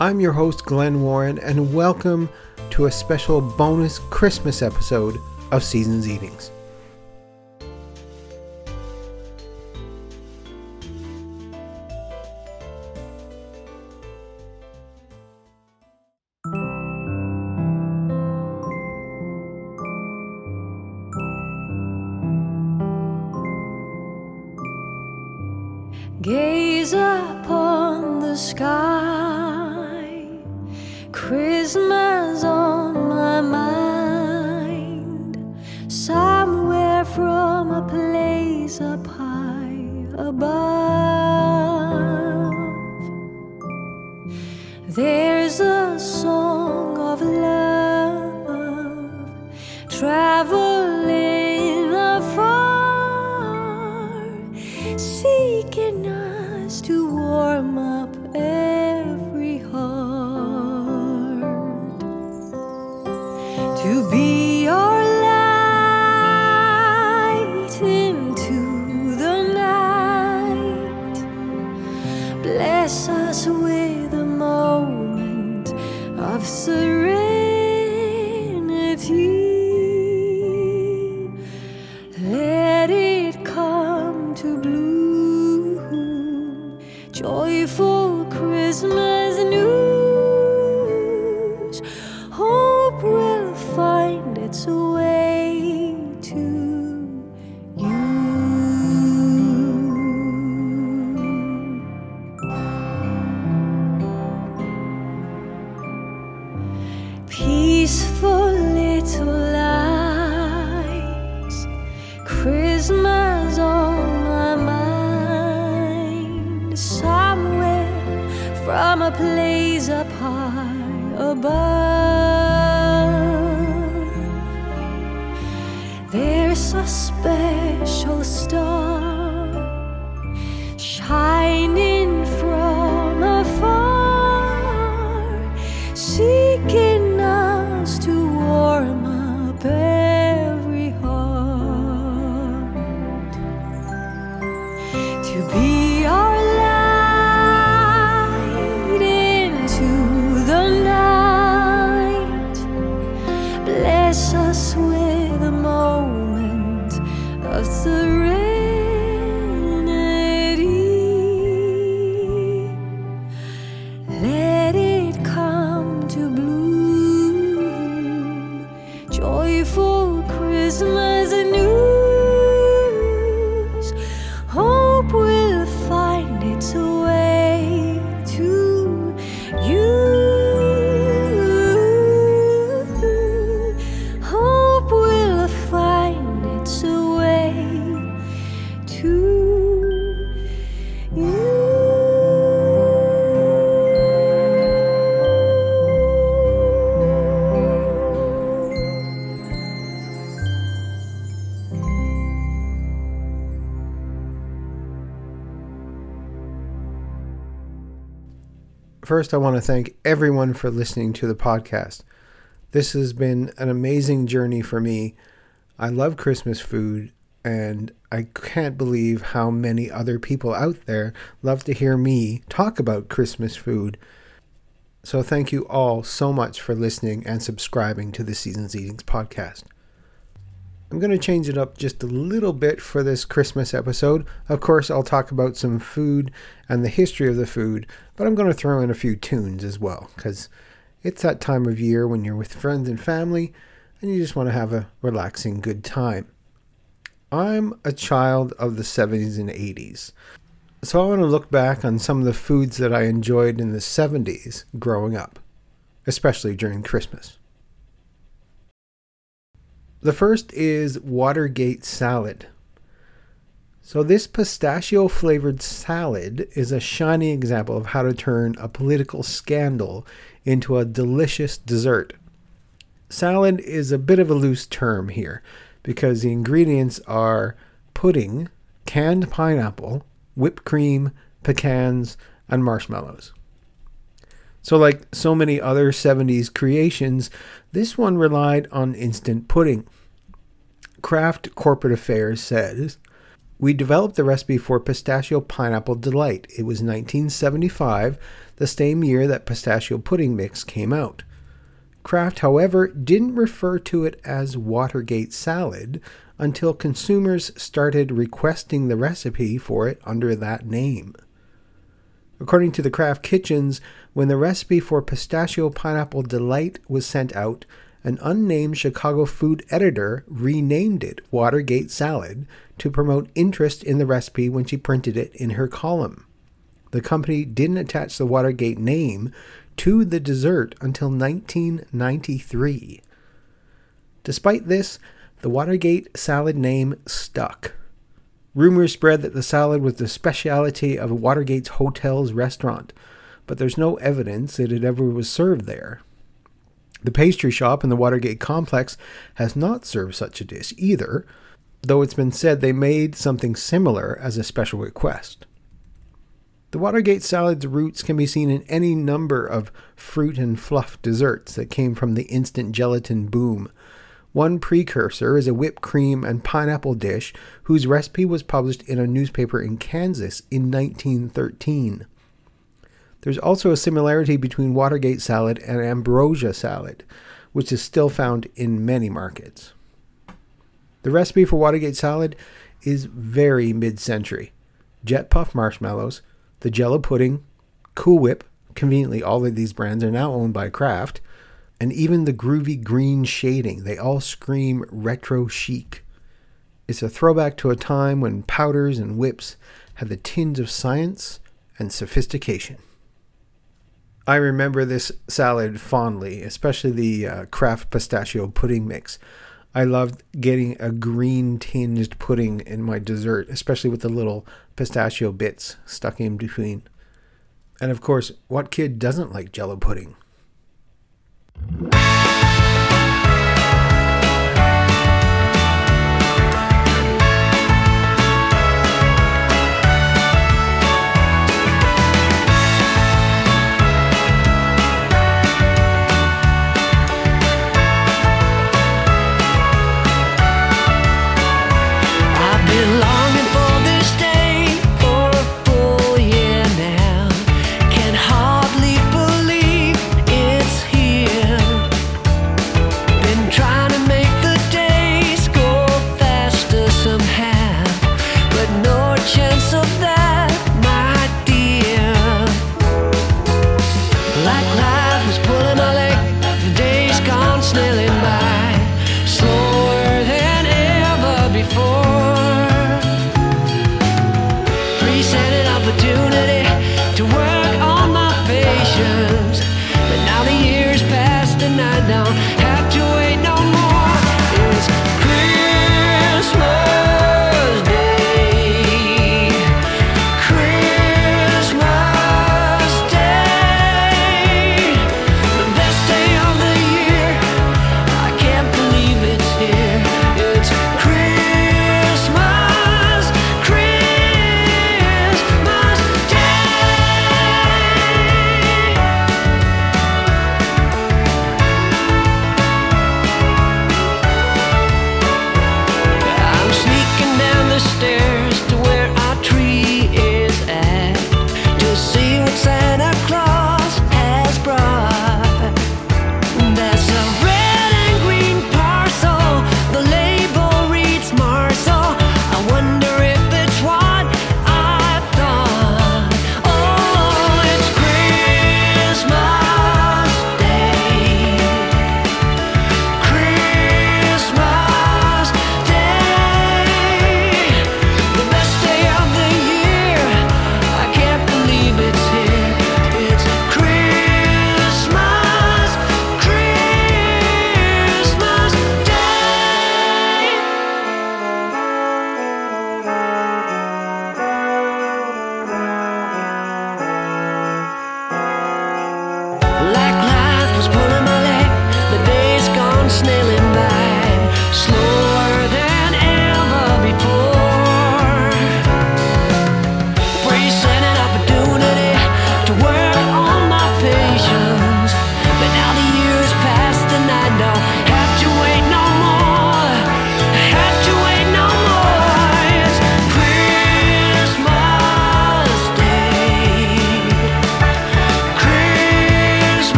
I'm your host, Glenn Warren, and welcome to a special bonus Christmas episode of Seasons Eatings. Above, there's Joyful Christmas there's a special star shining Joyful Christmas First, I want to thank everyone for listening to the podcast. This has been an amazing journey for me. I love Christmas food, and I can't believe how many other people out there love to hear me talk about Christmas food. So, thank you all so much for listening and subscribing to the Seasons Eatings podcast. I'm going to change it up just a little bit for this Christmas episode. Of course, I'll talk about some food and the history of the food, but I'm going to throw in a few tunes as well because it's that time of year when you're with friends and family and you just want to have a relaxing, good time. I'm a child of the 70s and 80s, so I want to look back on some of the foods that I enjoyed in the 70s growing up, especially during Christmas. The first is Watergate salad. So, this pistachio flavored salad is a shining example of how to turn a political scandal into a delicious dessert. Salad is a bit of a loose term here because the ingredients are pudding, canned pineapple, whipped cream, pecans, and marshmallows. So, like so many other 70s creations, this one relied on instant pudding. Kraft Corporate Affairs says we developed the recipe for pistachio pineapple delight. It was 1975, the same year that pistachio pudding mix came out. Kraft, however, didn't refer to it as Watergate salad until consumers started requesting the recipe for it under that name. According to the Kraft Kitchens, when the recipe for pistachio pineapple delight was sent out, an unnamed Chicago food editor renamed it Watergate salad to promote interest in the recipe when she printed it in her column. The company didn't attach the Watergate name to the dessert until 1993. Despite this, the Watergate salad name stuck. Rumors spread that the salad was the specialty of Watergate's hotel's restaurant, but there's no evidence that it ever was served there. The pastry shop in the Watergate complex has not served such a dish either, though it's been said they made something similar as a special request. The Watergate salad's roots can be seen in any number of fruit and fluff desserts that came from the instant gelatin boom. One precursor is a whipped cream and pineapple dish whose recipe was published in a newspaper in Kansas in 1913. There's also a similarity between Watergate salad and ambrosia salad, which is still found in many markets. The recipe for Watergate salad is very mid century jet puff marshmallows, the jello pudding, Cool Whip, conveniently all of these brands are now owned by Kraft, and even the groovy green shading. They all scream retro chic. It's a throwback to a time when powders and whips had the tinge of science and sophistication. I remember this salad fondly, especially the uh, Kraft pistachio pudding mix. I loved getting a green tinged pudding in my dessert, especially with the little pistachio bits stuck in between. And of course, what kid doesn't like jello pudding? Thank you.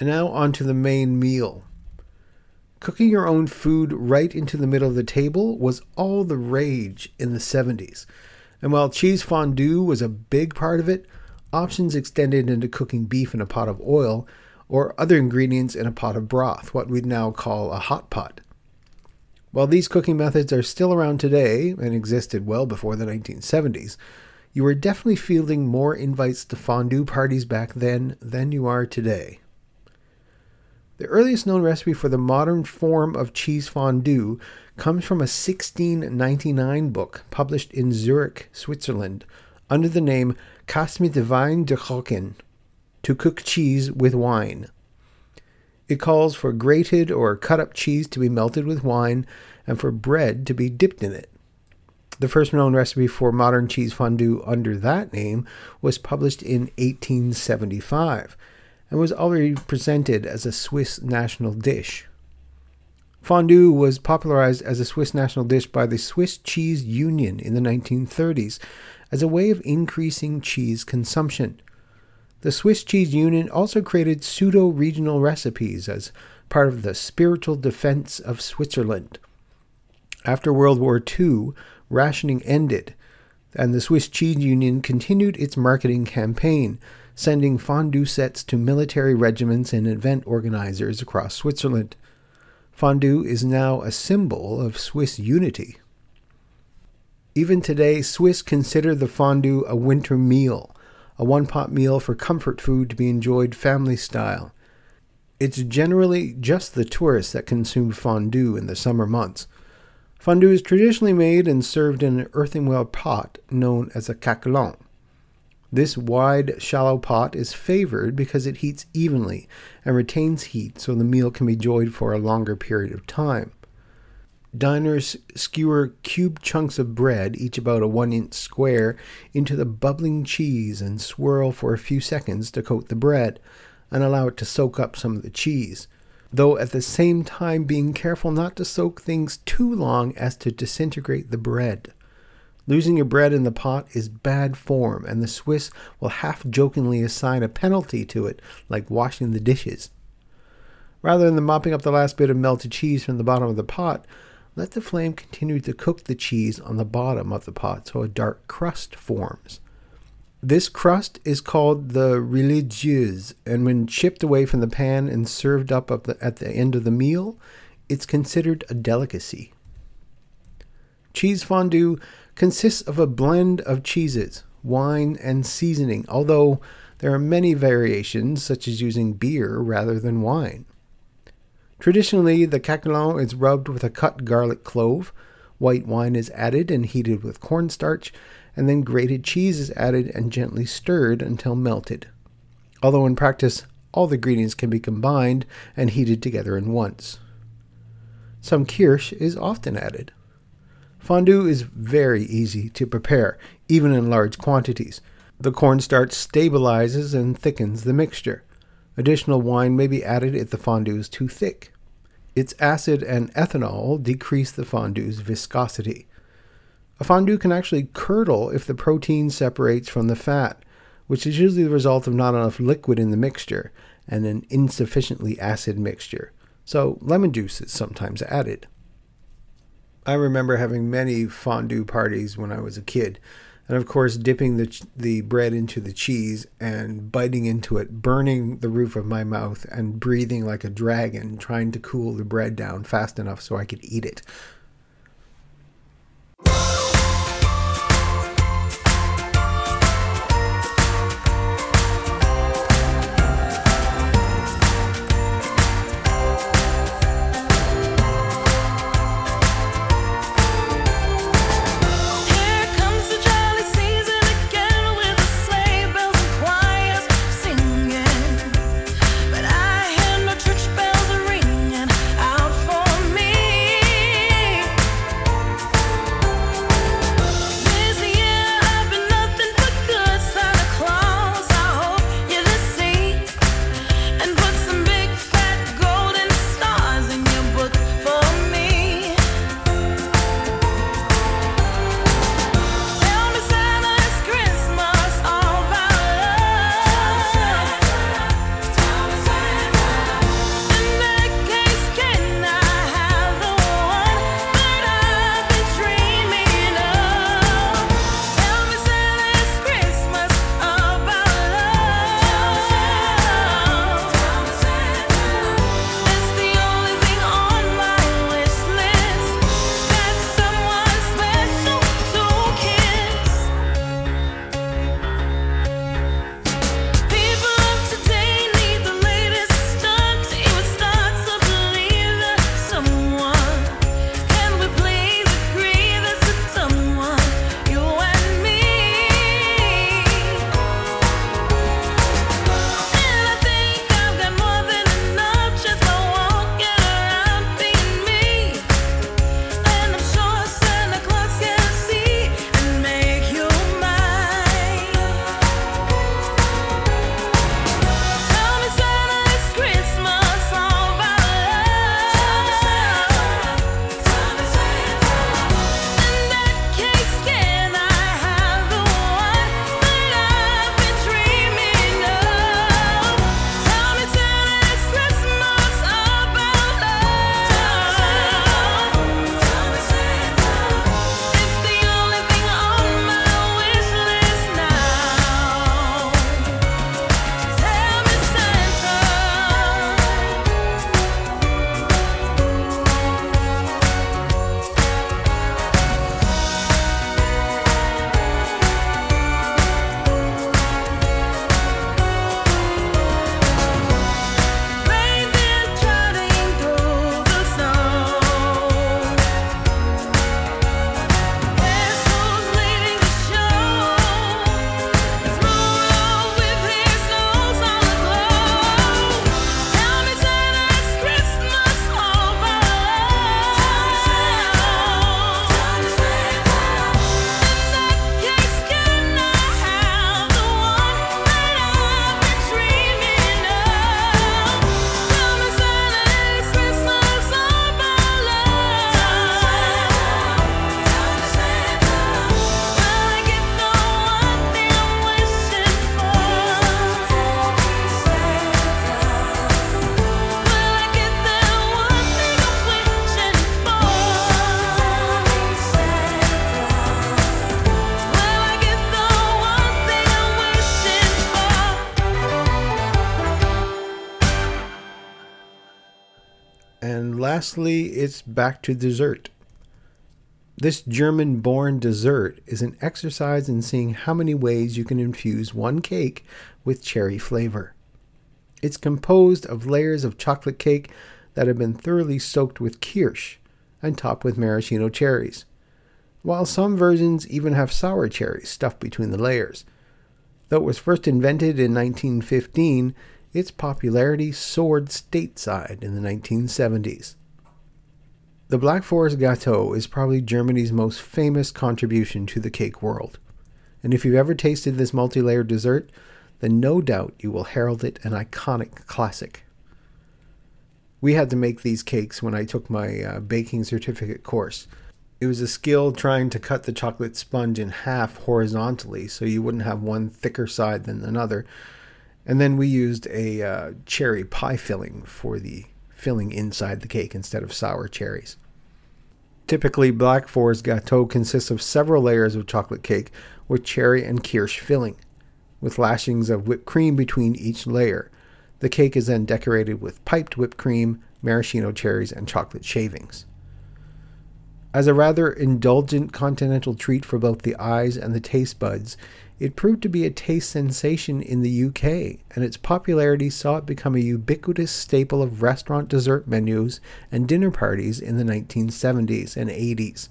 And now on to the main meal. Cooking your own food right into the middle of the table was all the rage in the 70s. And while cheese fondue was a big part of it, options extended into cooking beef in a pot of oil or other ingredients in a pot of broth, what we'd now call a hot pot. While these cooking methods are still around today and existed well before the 1970s, you were definitely fielding more invites to fondue parties back then than you are today. The earliest known recipe for the modern form of cheese fondue comes from a 1699 book published in Zurich, Switzerland, under the name Käse mit Wein de Kochen, to cook cheese with wine. It calls for grated or cut up cheese to be melted with wine and for bread to be dipped in it. The first known recipe for modern cheese fondue under that name was published in 1875 and was already presented as a Swiss national dish. Fondue was popularized as a Swiss national dish by the Swiss Cheese Union in the 1930s as a way of increasing cheese consumption. The Swiss Cheese Union also created pseudo regional recipes as part of the spiritual defense of Switzerland. After World War II, rationing ended, and the Swiss Cheese Union continued its marketing campaign, sending fondue sets to military regiments and event organizers across Switzerland. Fondue is now a symbol of Swiss unity. Even today, Swiss consider the fondue a winter meal a one pot meal for comfort food to be enjoyed family style. It's generally just the tourists that consume fondue in the summer months. Fondue is traditionally made and served in an earthenware pot known as a caquelon. This wide, shallow pot is favored because it heats evenly and retains heat so the meal can be enjoyed for a longer period of time. Diners skewer cube chunks of bread, each about a one inch square, into the bubbling cheese and swirl for a few seconds to coat the bread and allow it to soak up some of the cheese, though at the same time being careful not to soak things too long as to disintegrate the bread. Losing your bread in the pot is bad form, and the Swiss will half jokingly assign a penalty to it, like washing the dishes. Rather than mopping up the last bit of melted cheese from the bottom of the pot, let the flame continue to cook the cheese on the bottom of the pot so a dark crust forms. This crust is called the religieuse, and when chipped away from the pan and served up at the end of the meal, it's considered a delicacy. Cheese fondue consists of a blend of cheeses, wine, and seasoning, although there are many variations, such as using beer rather than wine. Traditionally, the caquelon is rubbed with a cut garlic clove. White wine is added and heated with cornstarch, and then grated cheese is added and gently stirred until melted. Although in practice, all the ingredients can be combined and heated together in once. Some kirsch is often added. Fondue is very easy to prepare, even in large quantities. The cornstarch stabilizes and thickens the mixture. Additional wine may be added if the fondue is too thick. Its acid and ethanol decrease the fondue's viscosity. A fondue can actually curdle if the protein separates from the fat, which is usually the result of not enough liquid in the mixture and an insufficiently acid mixture. So, lemon juice is sometimes added. I remember having many fondue parties when I was a kid and of course dipping the the bread into the cheese and biting into it, burning the roof of my mouth and breathing like a dragon, trying to cool the bread down fast enough so I could eat it. Lastly, it's back to dessert. This German born dessert is an exercise in seeing how many ways you can infuse one cake with cherry flavor. It's composed of layers of chocolate cake that have been thoroughly soaked with kirsch and topped with maraschino cherries, while some versions even have sour cherries stuffed between the layers. Though it was first invented in 1915, its popularity soared stateside in the 1970s. The Black Forest Gâteau is probably Germany's most famous contribution to the cake world. And if you've ever tasted this multi layered dessert, then no doubt you will herald it an iconic classic. We had to make these cakes when I took my uh, baking certificate course. It was a skill trying to cut the chocolate sponge in half horizontally so you wouldn't have one thicker side than another. And then we used a uh, cherry pie filling for the filling inside the cake instead of sour cherries. Typically, Black Forest Gâteau consists of several layers of chocolate cake with cherry and kirsch filling, with lashings of whipped cream between each layer. The cake is then decorated with piped whipped cream, maraschino cherries, and chocolate shavings. As a rather indulgent continental treat for both the eyes and the taste buds, it proved to be a taste sensation in the UK, and its popularity saw it become a ubiquitous staple of restaurant dessert menus and dinner parties in the 1970s and 80s.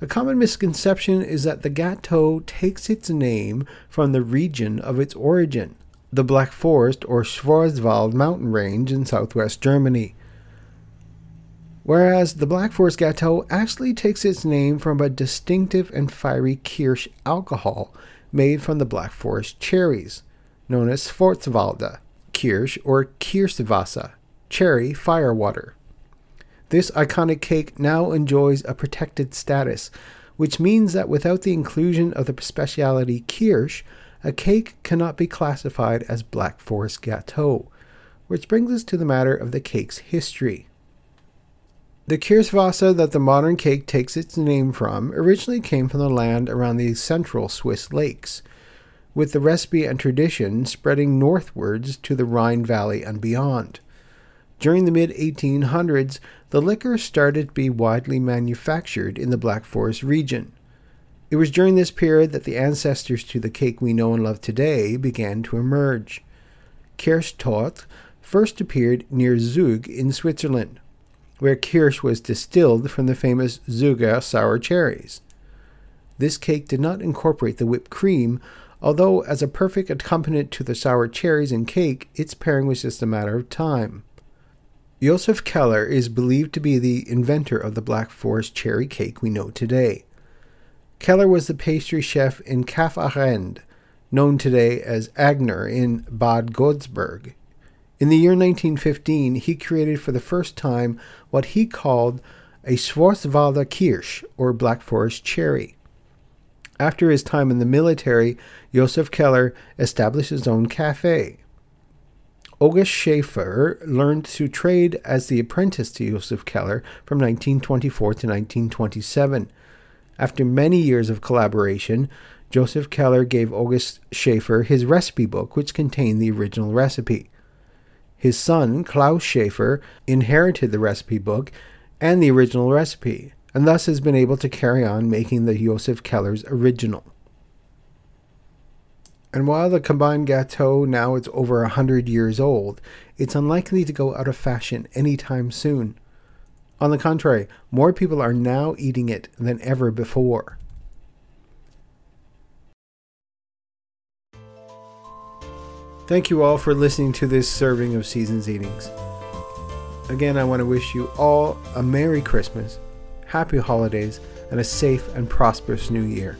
A common misconception is that the gâteau takes its name from the region of its origin, the Black Forest or Schwarzwald mountain range in southwest Germany. Whereas the Black Forest Gâteau actually takes its name from a distinctive and fiery kirsch alcohol made from the Black Forest cherries, known as Schwarzwälder Kirsch or Kirschwasser, cherry firewater. This iconic cake now enjoys a protected status, which means that without the inclusion of the speciality kirsch, a cake cannot be classified as Black Forest Gâteau, which brings us to the matter of the cake's history. The Kirschwasser that the modern cake takes its name from originally came from the land around the central Swiss lakes, with the recipe and tradition spreading northwards to the Rhine Valley and beyond. During the mid 1800s, the liquor started to be widely manufactured in the Black Forest region. It was during this period that the ancestors to the cake we know and love today began to emerge. Kirschtorte first appeared near Zug in Switzerland, where kirsch was distilled from the famous Zuger sour cherries. This cake did not incorporate the whipped cream, although as a perfect accompaniment to the sour cherries and cake, its pairing was just a matter of time. Josef Keller is believed to be the inventor of the Black Forest cherry cake we know today. Keller was the pastry chef in Café Ahrend, known today as Agner in Bad Godesberg. In the year 1915, he created for the first time what he called a Schwarzwälder Kirsch, or Black Forest cherry. After his time in the military, Josef Keller established his own cafe. August Schaefer learned to trade as the apprentice to Josef Keller from 1924 to 1927. After many years of collaboration, Josef Keller gave August Schaefer his recipe book, which contained the original recipe. His son, Klaus Schaefer, inherited the recipe book and the original recipe, and thus has been able to carry on making the Josef Keller's original. And while the combined gâteau now is over a hundred years old, it's unlikely to go out of fashion anytime soon. On the contrary, more people are now eating it than ever before. Thank you all for listening to this serving of Seasons Eatings. Again, I want to wish you all a Merry Christmas, Happy Holidays, and a safe and prosperous New Year.